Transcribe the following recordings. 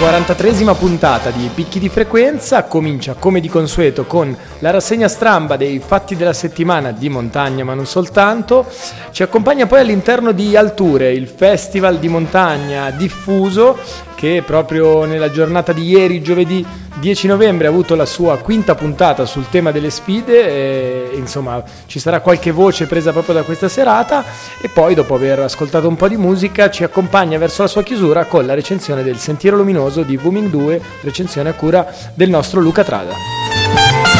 43esima puntata di Picchi di Frequenza comincia come di consueto con la rassegna stramba dei fatti della settimana di montagna ma non soltanto. Ci accompagna poi all'interno di Alture, il festival di montagna diffuso che proprio nella giornata di ieri, giovedì 10 novembre, ha avuto la sua quinta puntata sul tema delle sfide. E, insomma, ci sarà qualche voce presa proprio da questa serata. E poi, dopo aver ascoltato un po' di musica, ci accompagna verso la sua chiusura con la recensione del Sentiero Luminoso di Booming 2, recensione a cura del nostro Luca Trada.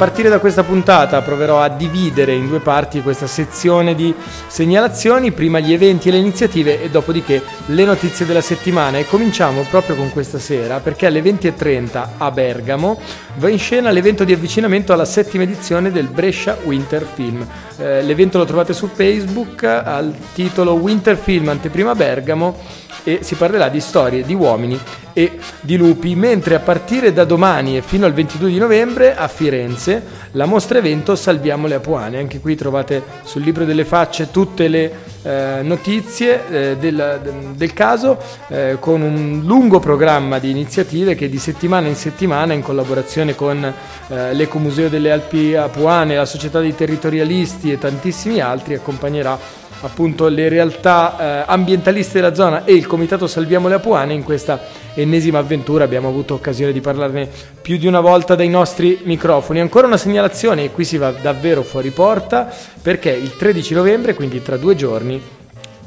Partire da questa puntata proverò a dividere in due parti questa sezione di segnalazioni, prima gli eventi e le iniziative e dopodiché le notizie della settimana e cominciamo proprio con questa sera perché alle 20.30 a Bergamo va in scena l'evento di avvicinamento alla settima edizione del Brescia Winter Film. Eh, l'evento lo trovate su Facebook al titolo Winter Film Anteprima Bergamo e si parlerà di storie di uomini e di lupi, mentre a partire da domani e fino al 22 di novembre a Firenze la mostra evento Salviamo le Apuane. Anche qui trovate sul libro delle facce tutte le eh, notizie eh, del, del, caso eh, con un lungo programma di iniziative che di settimana in settimana in collaborazione con eh, l'Ecomuseo delle Alpi Apuane, la Società dei Territorialisti e tantissimi altri accompagnerà appunto le realtà eh, ambientaliste della zona e il comitato Salviamo le Apuane in questa ennesima avventura abbiamo avuto occasione di parlarne più di una volta dai nostri microfoni ancora una segnalazione e qui si va davvero fuori porta perché il 13 novembre quindi tra due giorni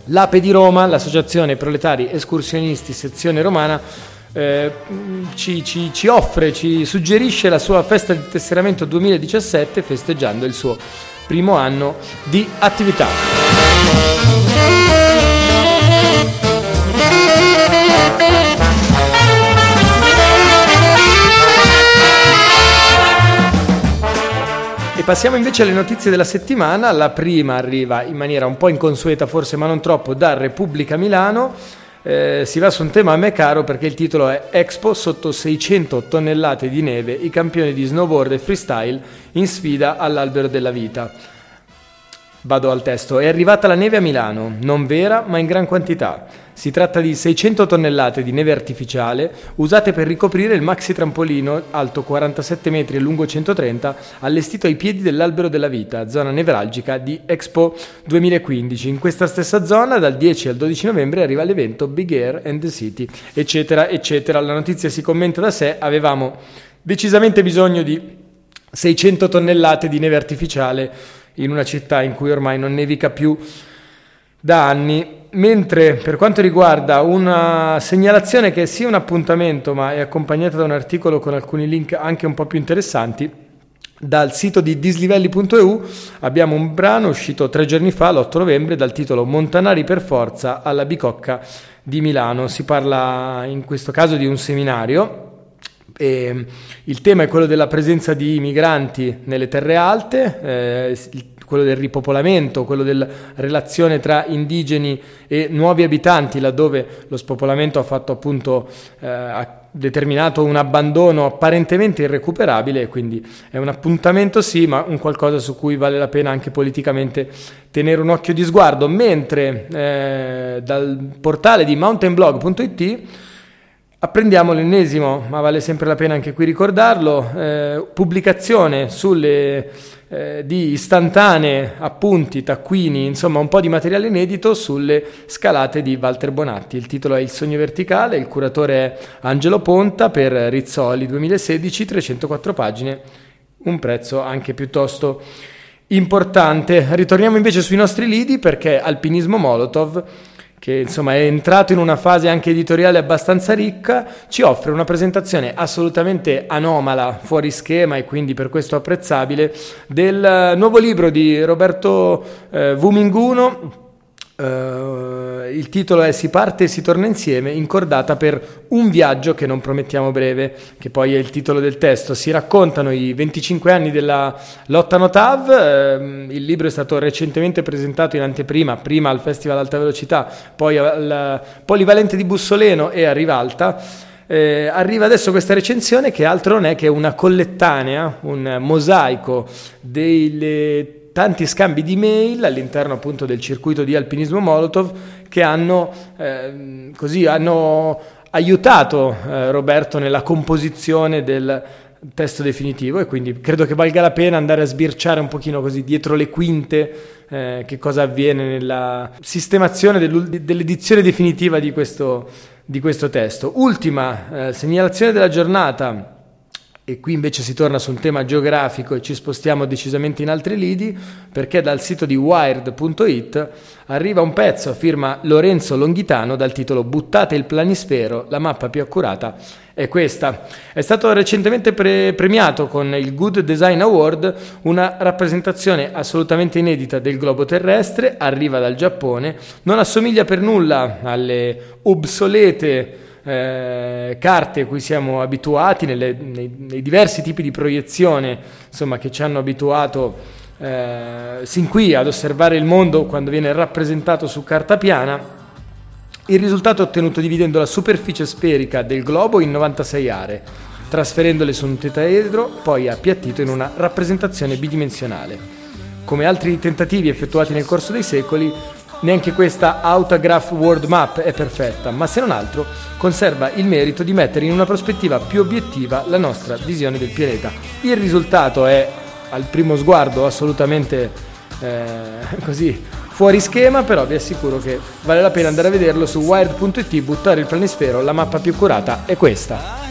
l'Ape di Roma l'associazione proletari escursionisti sezione romana eh, ci, ci, ci offre, ci suggerisce la sua festa di tesseramento 2017 festeggiando il suo primo anno di attività. E passiamo invece alle notizie della settimana. La prima arriva in maniera un po' inconsueta, forse ma non troppo, da Repubblica Milano eh, si va su un tema a me caro perché il titolo è Expo sotto 600 tonnellate di neve, i campioni di snowboard e freestyle in sfida all'albero della vita. Vado al testo. È arrivata la neve a Milano, non vera ma in gran quantità. Si tratta di 600 tonnellate di neve artificiale usate per ricoprire il maxi trampolino alto 47 metri e lungo 130 allestito ai piedi dell'albero della vita, zona nevralgica di Expo 2015. In questa stessa zona dal 10 al 12 novembre arriva l'evento Big Air and the City, eccetera, eccetera. La notizia si commenta da sé, avevamo decisamente bisogno di 600 tonnellate di neve artificiale in una città in cui ormai non nevica più da anni, mentre per quanto riguarda una segnalazione che è sì un appuntamento ma è accompagnata da un articolo con alcuni link anche un po' più interessanti, dal sito di dislivelli.eu abbiamo un brano uscito tre giorni fa, l'8 novembre, dal titolo Montanari per forza alla Bicocca di Milano. Si parla in questo caso di un seminario e il tema è quello della presenza di migranti nelle terre alte, eh, quello del ripopolamento, quello della relazione tra indigeni e nuovi abitanti, laddove lo spopolamento ha appunto eh, determinato un abbandono apparentemente irrecuperabile, quindi è un appuntamento sì, ma un qualcosa su cui vale la pena anche politicamente tenere un occhio di sguardo, mentre eh, dal portale di mountainblog.it Apprendiamo l'ennesimo, ma vale sempre la pena anche qui ricordarlo, eh, pubblicazione sulle, eh, di istantanee, appunti, taccuini, insomma un po' di materiale inedito sulle scalate di Walter Bonatti. Il titolo è Il sogno verticale, il curatore è Angelo Ponta per Rizzoli 2016, 304 pagine, un prezzo anche piuttosto importante. Ritorniamo invece sui nostri lidi perché Alpinismo Molotov che insomma è entrato in una fase anche editoriale abbastanza ricca, ci offre una presentazione assolutamente anomala, fuori schema e quindi per questo apprezzabile, del nuovo libro di Roberto eh, Vuminguno, Uh, il titolo è Si parte e si torna insieme, incordata per un viaggio che non promettiamo breve, che poi è il titolo del testo. Si raccontano i 25 anni della lotta Notav. Uh, il libro è stato recentemente presentato in anteprima, prima al Festival Alta Velocità, poi al Polivalente di Bussoleno e a Rivalta. Eh, arriva adesso questa recensione che altro non è che una collettanea, un mosaico delle tanti scambi di mail all'interno appunto del circuito di alpinismo Molotov che hanno, eh, così, hanno aiutato eh, Roberto nella composizione del testo definitivo e quindi credo che valga la pena andare a sbirciare un pochino così dietro le quinte eh, che cosa avviene nella sistemazione dell'edizione definitiva di questo, di questo testo. Ultima eh, segnalazione della giornata e qui invece si torna su un tema geografico e ci spostiamo decisamente in altri lidi perché dal sito di wired.it arriva un pezzo a firma Lorenzo Longhitano dal titolo Buttate il planisfero, la mappa più accurata è questa. È stato recentemente pre- premiato con il Good Design Award una rappresentazione assolutamente inedita del globo terrestre, arriva dal Giappone, non assomiglia per nulla alle obsolete eh, carte a cui siamo abituati, nelle, nei, nei, diversi tipi di proiezione insomma, che ci hanno abituato eh, sin qui ad osservare il mondo quando viene rappresentato su carta piana. Il risultato è ottenuto dividendo la superficie sferica del globo in 96 aree, trasferendole su un tetraedro, poi appiattito in una rappresentazione bidimensionale. Come altri tentativi effettuati nel corso dei secoli, Neanche questa Autograph World Map è perfetta, ma se non altro conserva il merito di mettere in una prospettiva più obiettiva la nostra visione del pianeta. Il risultato è al primo sguardo assolutamente eh, così fuori schema, però vi assicuro che vale la pena andare a vederlo su wired.it, buttare il planisfero, la mappa più curata è questa.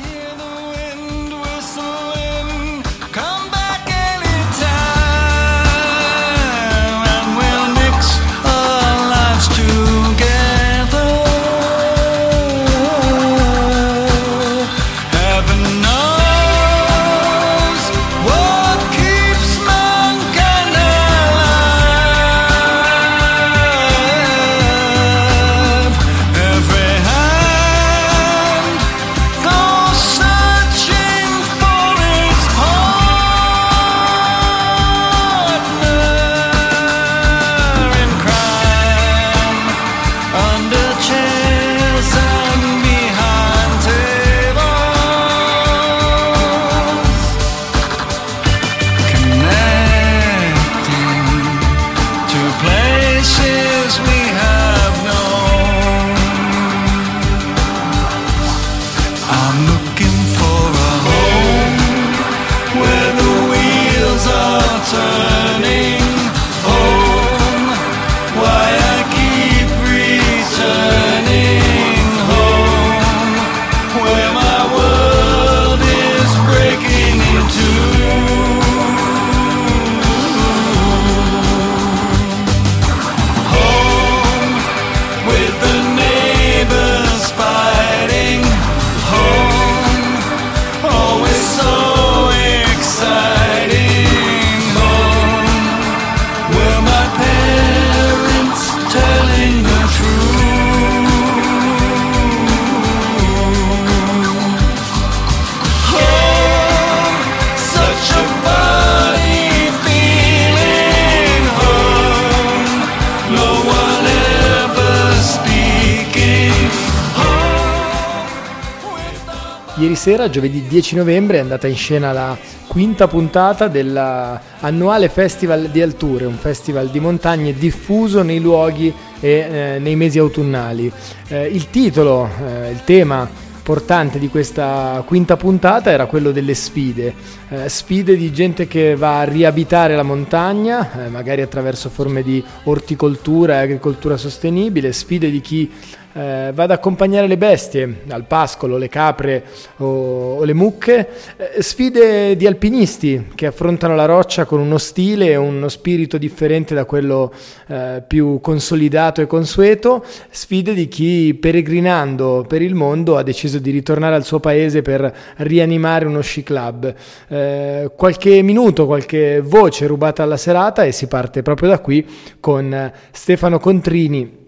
Sera, giovedì 10 novembre, è andata in scena la quinta puntata dell'annuale Festival di Alture, un festival di montagne diffuso nei luoghi e eh, nei mesi autunnali. Eh, il titolo, eh, il tema portante di questa quinta puntata era quello delle sfide, eh, sfide di gente che va a riabitare la montagna, eh, magari attraverso forme di orticoltura e agricoltura sostenibile, sfide di chi eh, va ad accompagnare le bestie al pascolo, le capre o, o le mucche, eh, sfide di alpinisti che affrontano la roccia con uno stile e uno spirito differente da quello eh, più consolidato e consueto, sfide di chi peregrinando per il mondo ha deciso di ritornare al suo paese per rianimare uno sci club. Eh, qualche minuto, qualche voce rubata alla serata e si parte proprio da qui con Stefano Contrini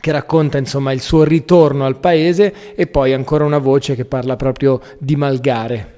che racconta insomma il suo ritorno al paese e poi ancora una voce che parla proprio di Malgare.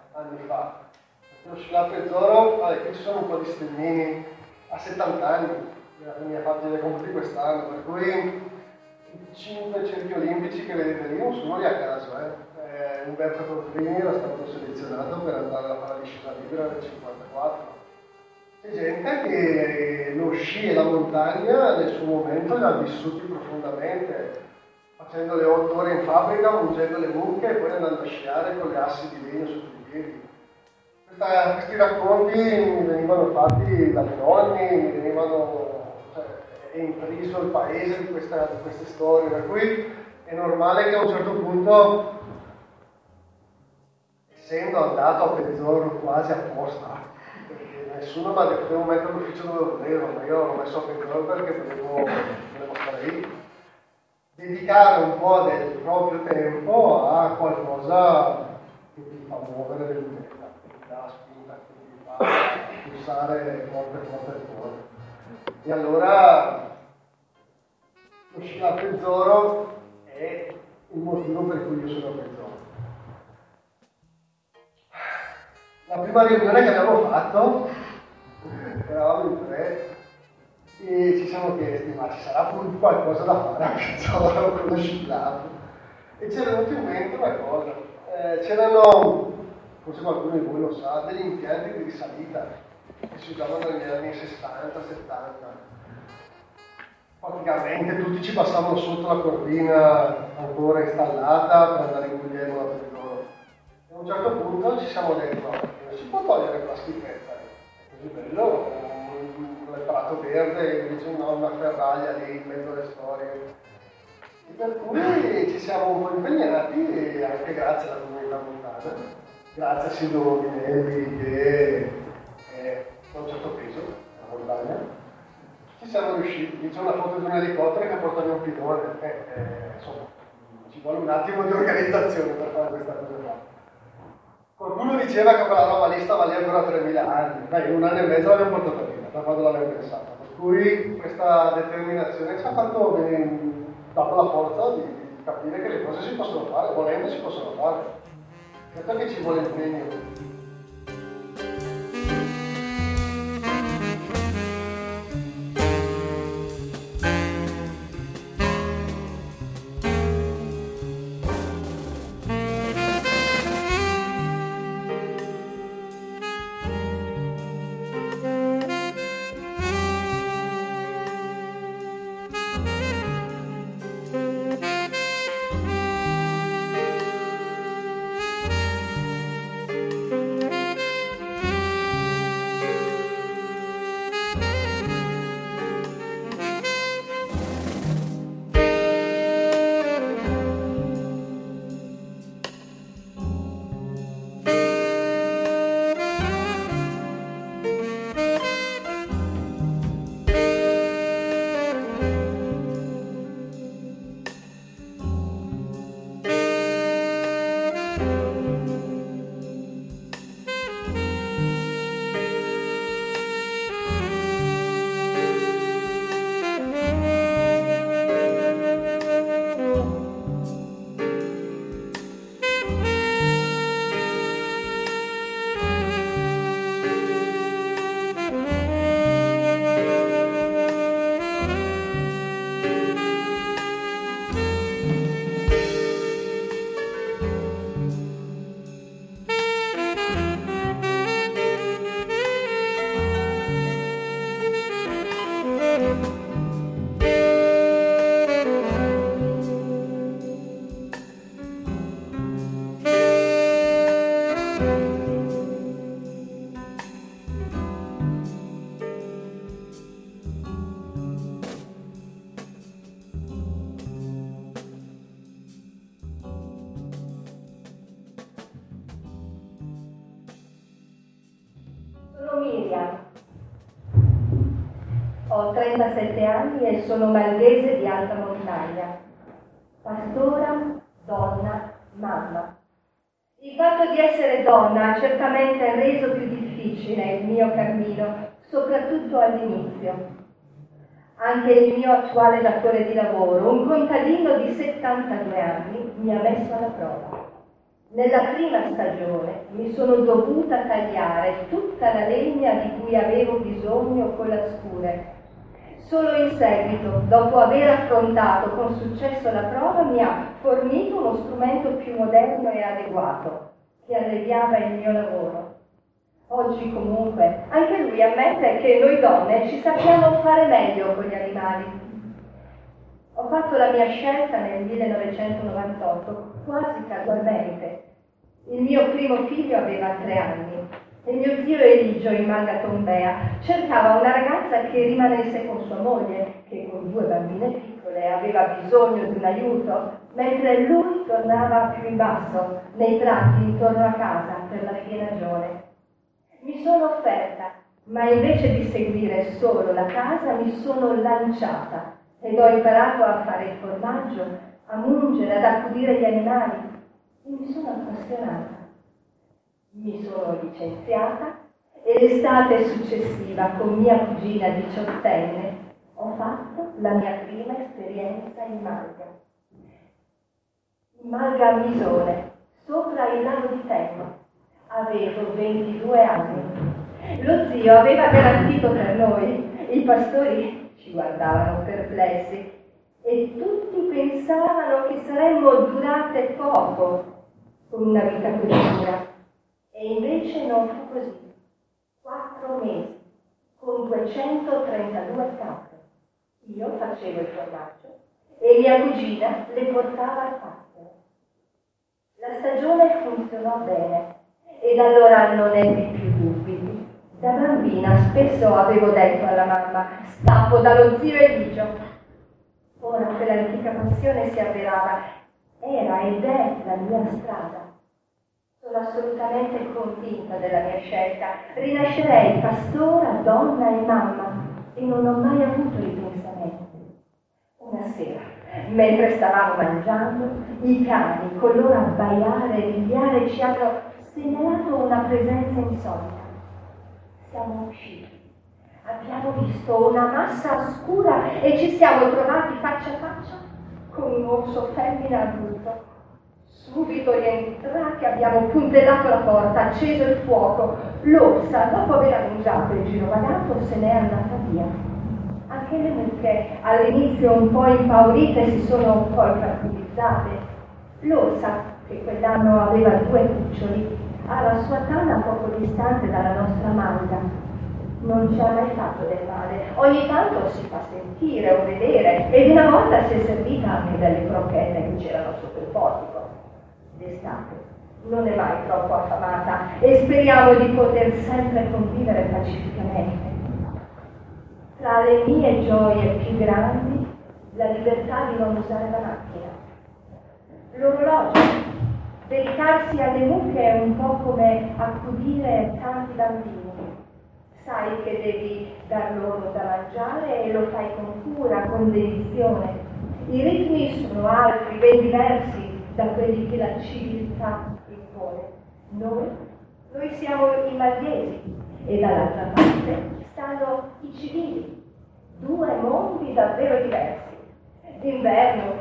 anni fa. Lo scillato Zoro, vabbè, qui ci sono un po' di stellini a 70 anni, la mia pagina dei compiti quest'anno, per cui i 5 centri olimpici che vedete lì non sono lì a caso. Eh. Eh, Umberto Cordrini era stato selezionato per andare a fare l'iscita libera nel 1954. C'è gente che lo sci e la montagna nel suo momento li ha vissuti profondamente facendo le otto ore in fabbrica, ungendo le mucche e poi andando a sciare con le assi di legno sotto i Questa, questi racconti mi venivano fatti dalle nonni, mi venivano, cioè, è intriso il paese di, questa, di queste storie, per cui è normale che a un certo punto, essendo andato a Pezzorro quasi apposta, perché nessuno mi ha detto devo mettere l'ufficio dove volevo, ma io l'ho messo a Pezzorro perché volevo, volevo stare lì. Dedicare un po' del proprio tempo a qualcosa fa muovere che ti dà spinta, fa pulsare forte forte cuore. E allora lo sci Pezzoro è il motivo per cui io sono a Pezzoro. La prima riunione che abbiamo fatto, eravamo in tre, e ci siamo chiesti ma ci sarà pure qualcosa da fare a Piazzola con lo scillato e ci è venuto in mente una cosa eh, c'erano forse qualcuno di voi lo sa degli impianti di risalita che si usavano negli anni 60 70 praticamente tutti ci passavano sotto la cordina ancora installata per andare in Guglielmo da Perigolo e a un certo punto ci siamo detti no, non si può togliere quella schifezza? È così bello come Prato Verde, invece no, una ferraglia lì in mezzo alle storie. E per cui ci siamo impegnati, anche grazie alla comunità montana, grazie a Silvio Minelli che è a un certo peso, la montagna, ci siamo riusciti. C'è una foto di un elicottero che porta via un pilone, eh, eh, insomma, ci vuole un attimo di organizzazione per fare questa cosa qua. Qualcuno diceva che quella roba lì stava lì ancora 3.000 anni, Beh, in un anno e mezzo l'abbiamo portata via da quando l'avevo pensata. Per cui questa determinazione ci ha fatto dato la forza di, di capire che le cose si possono fare, volendo si possono fare. Certo che ci vuole impegno. 37 anni e sono malghese di alta montagna. Pastora, donna, mamma. Il fatto di essere donna ha certamente reso più difficile il mio cammino, soprattutto all'inizio. Anche il mio attuale datore di lavoro, un contadino di 72 anni, mi ha messo alla prova. Nella prima stagione mi sono dovuta tagliare tutta la legna di cui avevo bisogno con la scure. Solo in seguito, dopo aver affrontato con successo la prova, mi ha fornito uno strumento più moderno e adeguato, che alleviava il mio lavoro. Oggi comunque anche lui ammette che noi donne ci sappiamo fare meglio con gli animali. Ho fatto la mia scelta nel 1998, quasi casualmente. Il mio primo figlio aveva tre anni e mio zio Eligio in Tombea cercava una ragazza che rimanesse con sua moglie, che con due bambine piccole aveva bisogno di un aiuto, mentre lui tornava più in basso, nei tratti intorno a casa per la pienagione. Mi sono offerta, ma invece di seguire solo la casa mi sono lanciata ed ho imparato a fare il formaggio, a mungere, ad accudire gli animali e mi sono appassionata. Mi sono licenziata e l'estate successiva con mia cugina diciottenne ho fatto la mia prima esperienza in Malga. In Malga Misone, sopra il lago di Tenno Avevo 22 anni. Lo zio aveva garantito per noi, i pastori ci guardavano perplessi e tutti pensavano che saremmo durate poco con una vita così dura. E invece non fu così. Quattro mesi, con 232 capre. Io facevo il formaggio e mia cugina le portava al pascolo. La stagione funzionò bene ed allora non ebbi più dubbi. Da bambina spesso avevo detto alla mamma, scappo dallo zio Eligio. Ora quell'antica passione si avverava, era ed è la mia strada. Sono assolutamente convinta della mia scelta. Rinascerei pastora, donna e mamma e non ho mai avuto ripensamenti. Una sera, mentre stavamo mangiando, i cani con loro abbaiare e rinviare ci hanno segnalato una presenza insolita. Siamo usciti. Abbiamo visto una massa scura e ci siamo trovati faccia a faccia con un orso femmina adulto. Subito rientrati abbiamo puntellato la porta, acceso il fuoco. L'orsa, dopo aver annunciato il girovagato, se n'è andata via. Anche le mucche, all'inizio un po' impaurite, si sono poi tranquillizzate. L'orsa, che quell'anno aveva due cuccioli, alla sua tana poco distante dalla nostra malga. Non ci ha mai fatto del male. Ogni tanto si fa sentire o vedere ed una volta si è servita anche delle crocchette che c'erano sotto il portico. D'estate non è mai troppo affamata e speriamo di poter sempre convivere pacificamente. Tra le mie gioie più grandi, la libertà di non usare la macchina. L'orologio Dedicarsi alle mucche è un po' come accudire tanti bambini. Sai che devi dar loro da mangiare e lo fai con cura, con dedizione. I ritmi sono altri, ben diversi da quelli che la civiltà impone. Noi, noi siamo i malghesi e dall'altra parte stanno i civili, due mondi davvero diversi. D'inverno,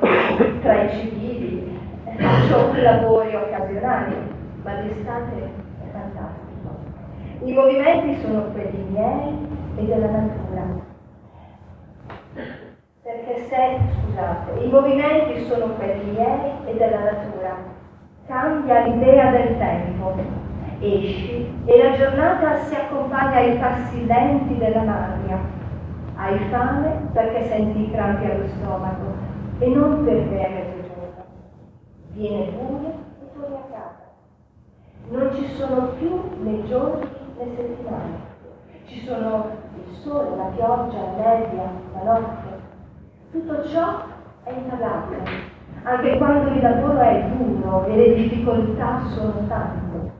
tra i civili, faccio lavori occasionali, ma l'estate è fantastico. I movimenti sono quelli miei e della natura. Perché se, scusate, i movimenti sono quelli miei e della natura, cambia l'idea del tempo. Esci e la giornata si accompagna ai passi lenti della maglia. Hai fame perché senti i crampi allo stomaco e non perché è mezzogiorno viene buio e torni a casa. Non ci sono più né giorni né settimane. Ci sono il sole, la pioggia, la nebbia, la notte. Tutto ciò è impagabile, anche quando il lavoro è duro e le difficoltà sono tante.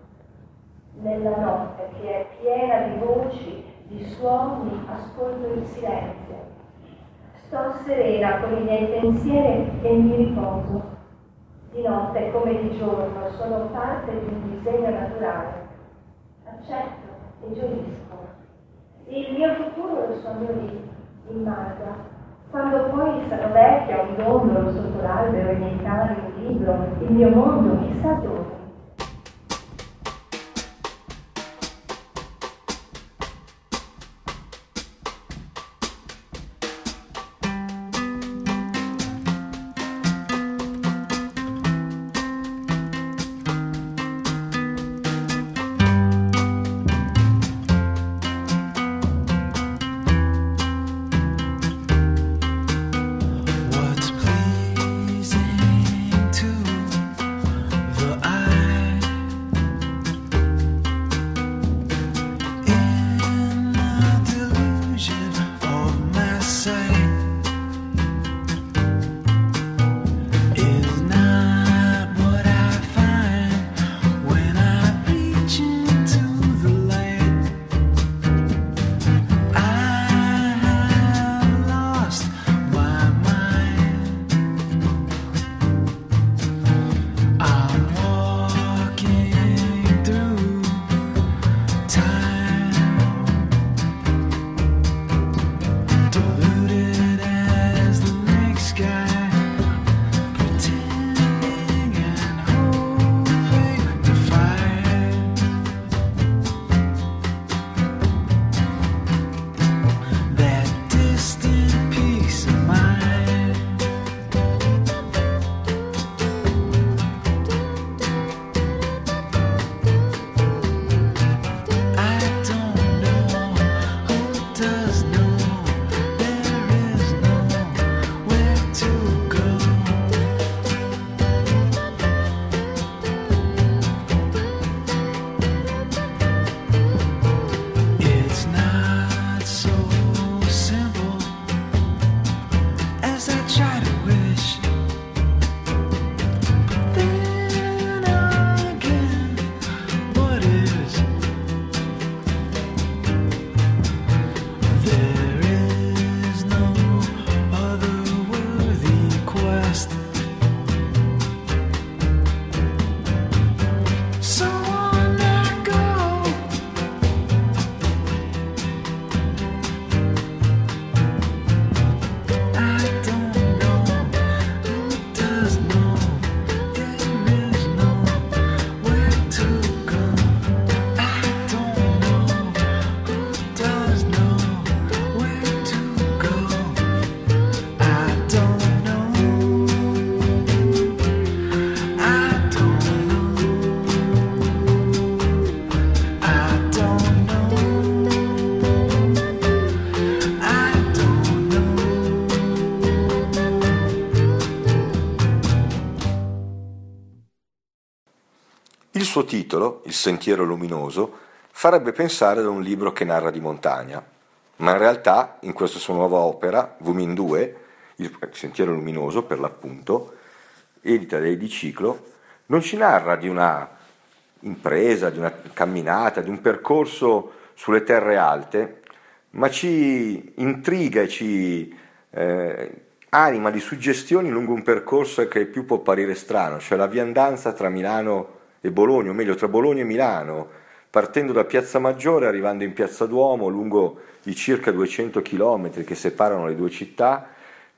Nella notte che è piena di voci, di suoni ascolto il silenzio. Sto serena con i miei pensieri e mi riposo. Di notte come di giorno sono parte di un disegno naturale. Accetto e gioisco. Il mio futuro lo sogno lì, in Marga. Quando poi sarò vecchia, un dondolo sotto l'albero, i miei cani, un libro, il mio mondo, chissà dove. Suo titolo, Il sentiero luminoso, farebbe pensare ad un libro che narra di montagna, ma in realtà in questa sua nuova opera, Vumin 2, Il sentiero luminoso per l'appunto, edita da Ediciclo, non ci narra di una impresa, di una camminata, di un percorso sulle terre alte, ma ci intriga e ci eh, anima di suggestioni lungo un percorso che più può apparire strano, cioè la viandanza tra Milano e Bologna, o meglio tra Bologna e Milano, partendo da Piazza Maggiore, arrivando in Piazza Duomo, lungo i circa 200 km che separano le due città,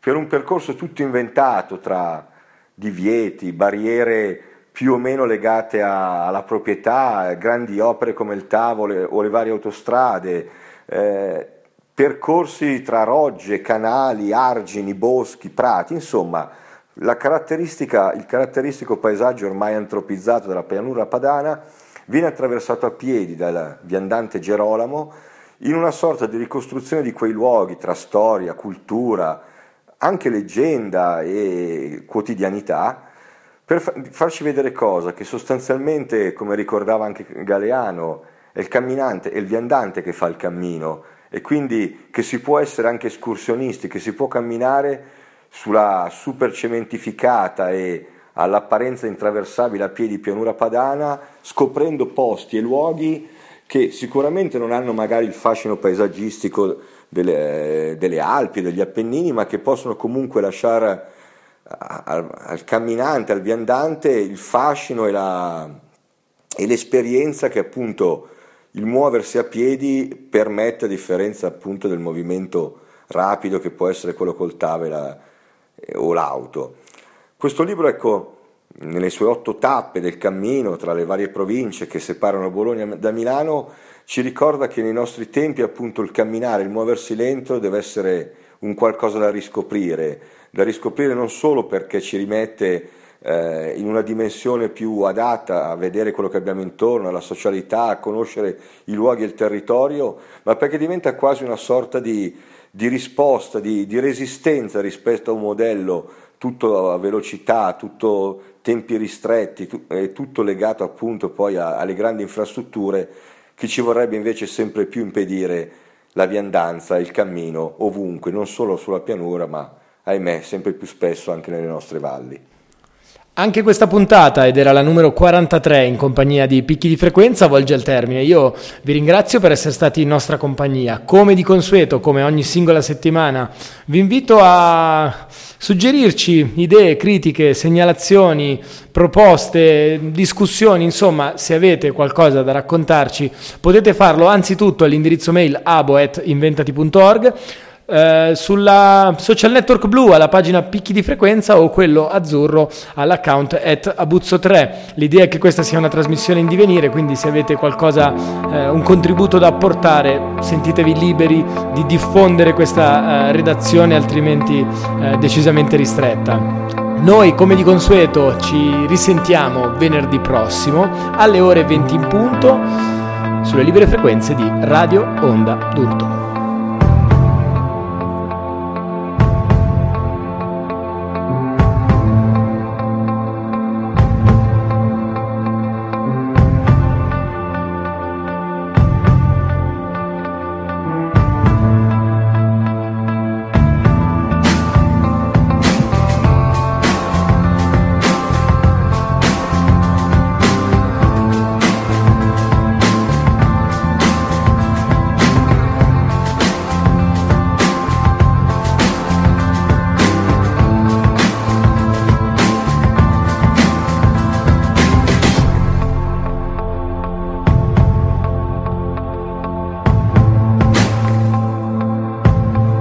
per un percorso tutto inventato tra divieti, barriere più o meno legate a, alla proprietà, grandi opere come il tavolo o le varie autostrade, eh, percorsi tra rogge, canali, argini, boschi, prati, insomma il caratteristico paesaggio ormai antropizzato della pianura padana viene attraversato a piedi dal viandante Gerolamo in una sorta di ricostruzione di quei luoghi tra storia, cultura, anche leggenda e quotidianità, per farci vedere cosa? Che sostanzialmente, come ricordava anche Galeano, è il camminante, è il viandante che fa il cammino e quindi che si può essere anche escursionisti, che si può camminare sulla super cementificata e all'apparenza intraversabile a piedi pianura padana, scoprendo posti e luoghi che sicuramente non hanno magari il fascino paesaggistico delle, delle Alpi, degli Appennini, ma che possono comunque lasciare al, al camminante, al viandante il fascino e, la, e l'esperienza che appunto il muoversi a piedi permette a differenza appunto del movimento rapido che può essere quello col tavela eh, o l'auto. Questo libro, ecco, nelle sue otto tappe del cammino tra le varie province che separano Bologna da Milano, ci ricorda che nei nostri tempi appunto il camminare, il muoversi lento deve essere un qualcosa da riscoprire, da riscoprire non solo perché ci rimette eh, in una dimensione più adatta a vedere quello che abbiamo intorno, alla socialità, a conoscere i luoghi e il territorio, ma perché diventa quasi una sorta di, di risposta, di, di resistenza rispetto a un modello tutto a velocità, tutto tempi ristretti, è tutto legato appunto poi a, alle grandi infrastrutture che ci vorrebbe invece sempre più impedire la viandanza, il cammino ovunque, non solo sulla pianura, ma ahimè sempre più spesso anche nelle nostre valli. Anche questa puntata, ed era la numero 43 in compagnia di Picchi di Frequenza, volge al termine. Io vi ringrazio per essere stati in nostra compagnia. Come di consueto, come ogni singola settimana, vi invito a suggerirci idee, critiche, segnalazioni, proposte, discussioni, insomma, se avete qualcosa da raccontarci, potete farlo anzitutto all'indirizzo mail abo.inventati.org eh, sulla social network blu alla pagina picchi di frequenza o quello azzurro all'account at abuzzo3. L'idea è che questa sia una trasmissione in divenire, quindi se avete qualcosa, eh, un contributo da apportare, sentitevi liberi di diffondere questa eh, redazione altrimenti eh, decisamente ristretta. Noi, come di consueto, ci risentiamo venerdì prossimo alle ore 20 in punto sulle libere frequenze di Radio Onda d'Urto.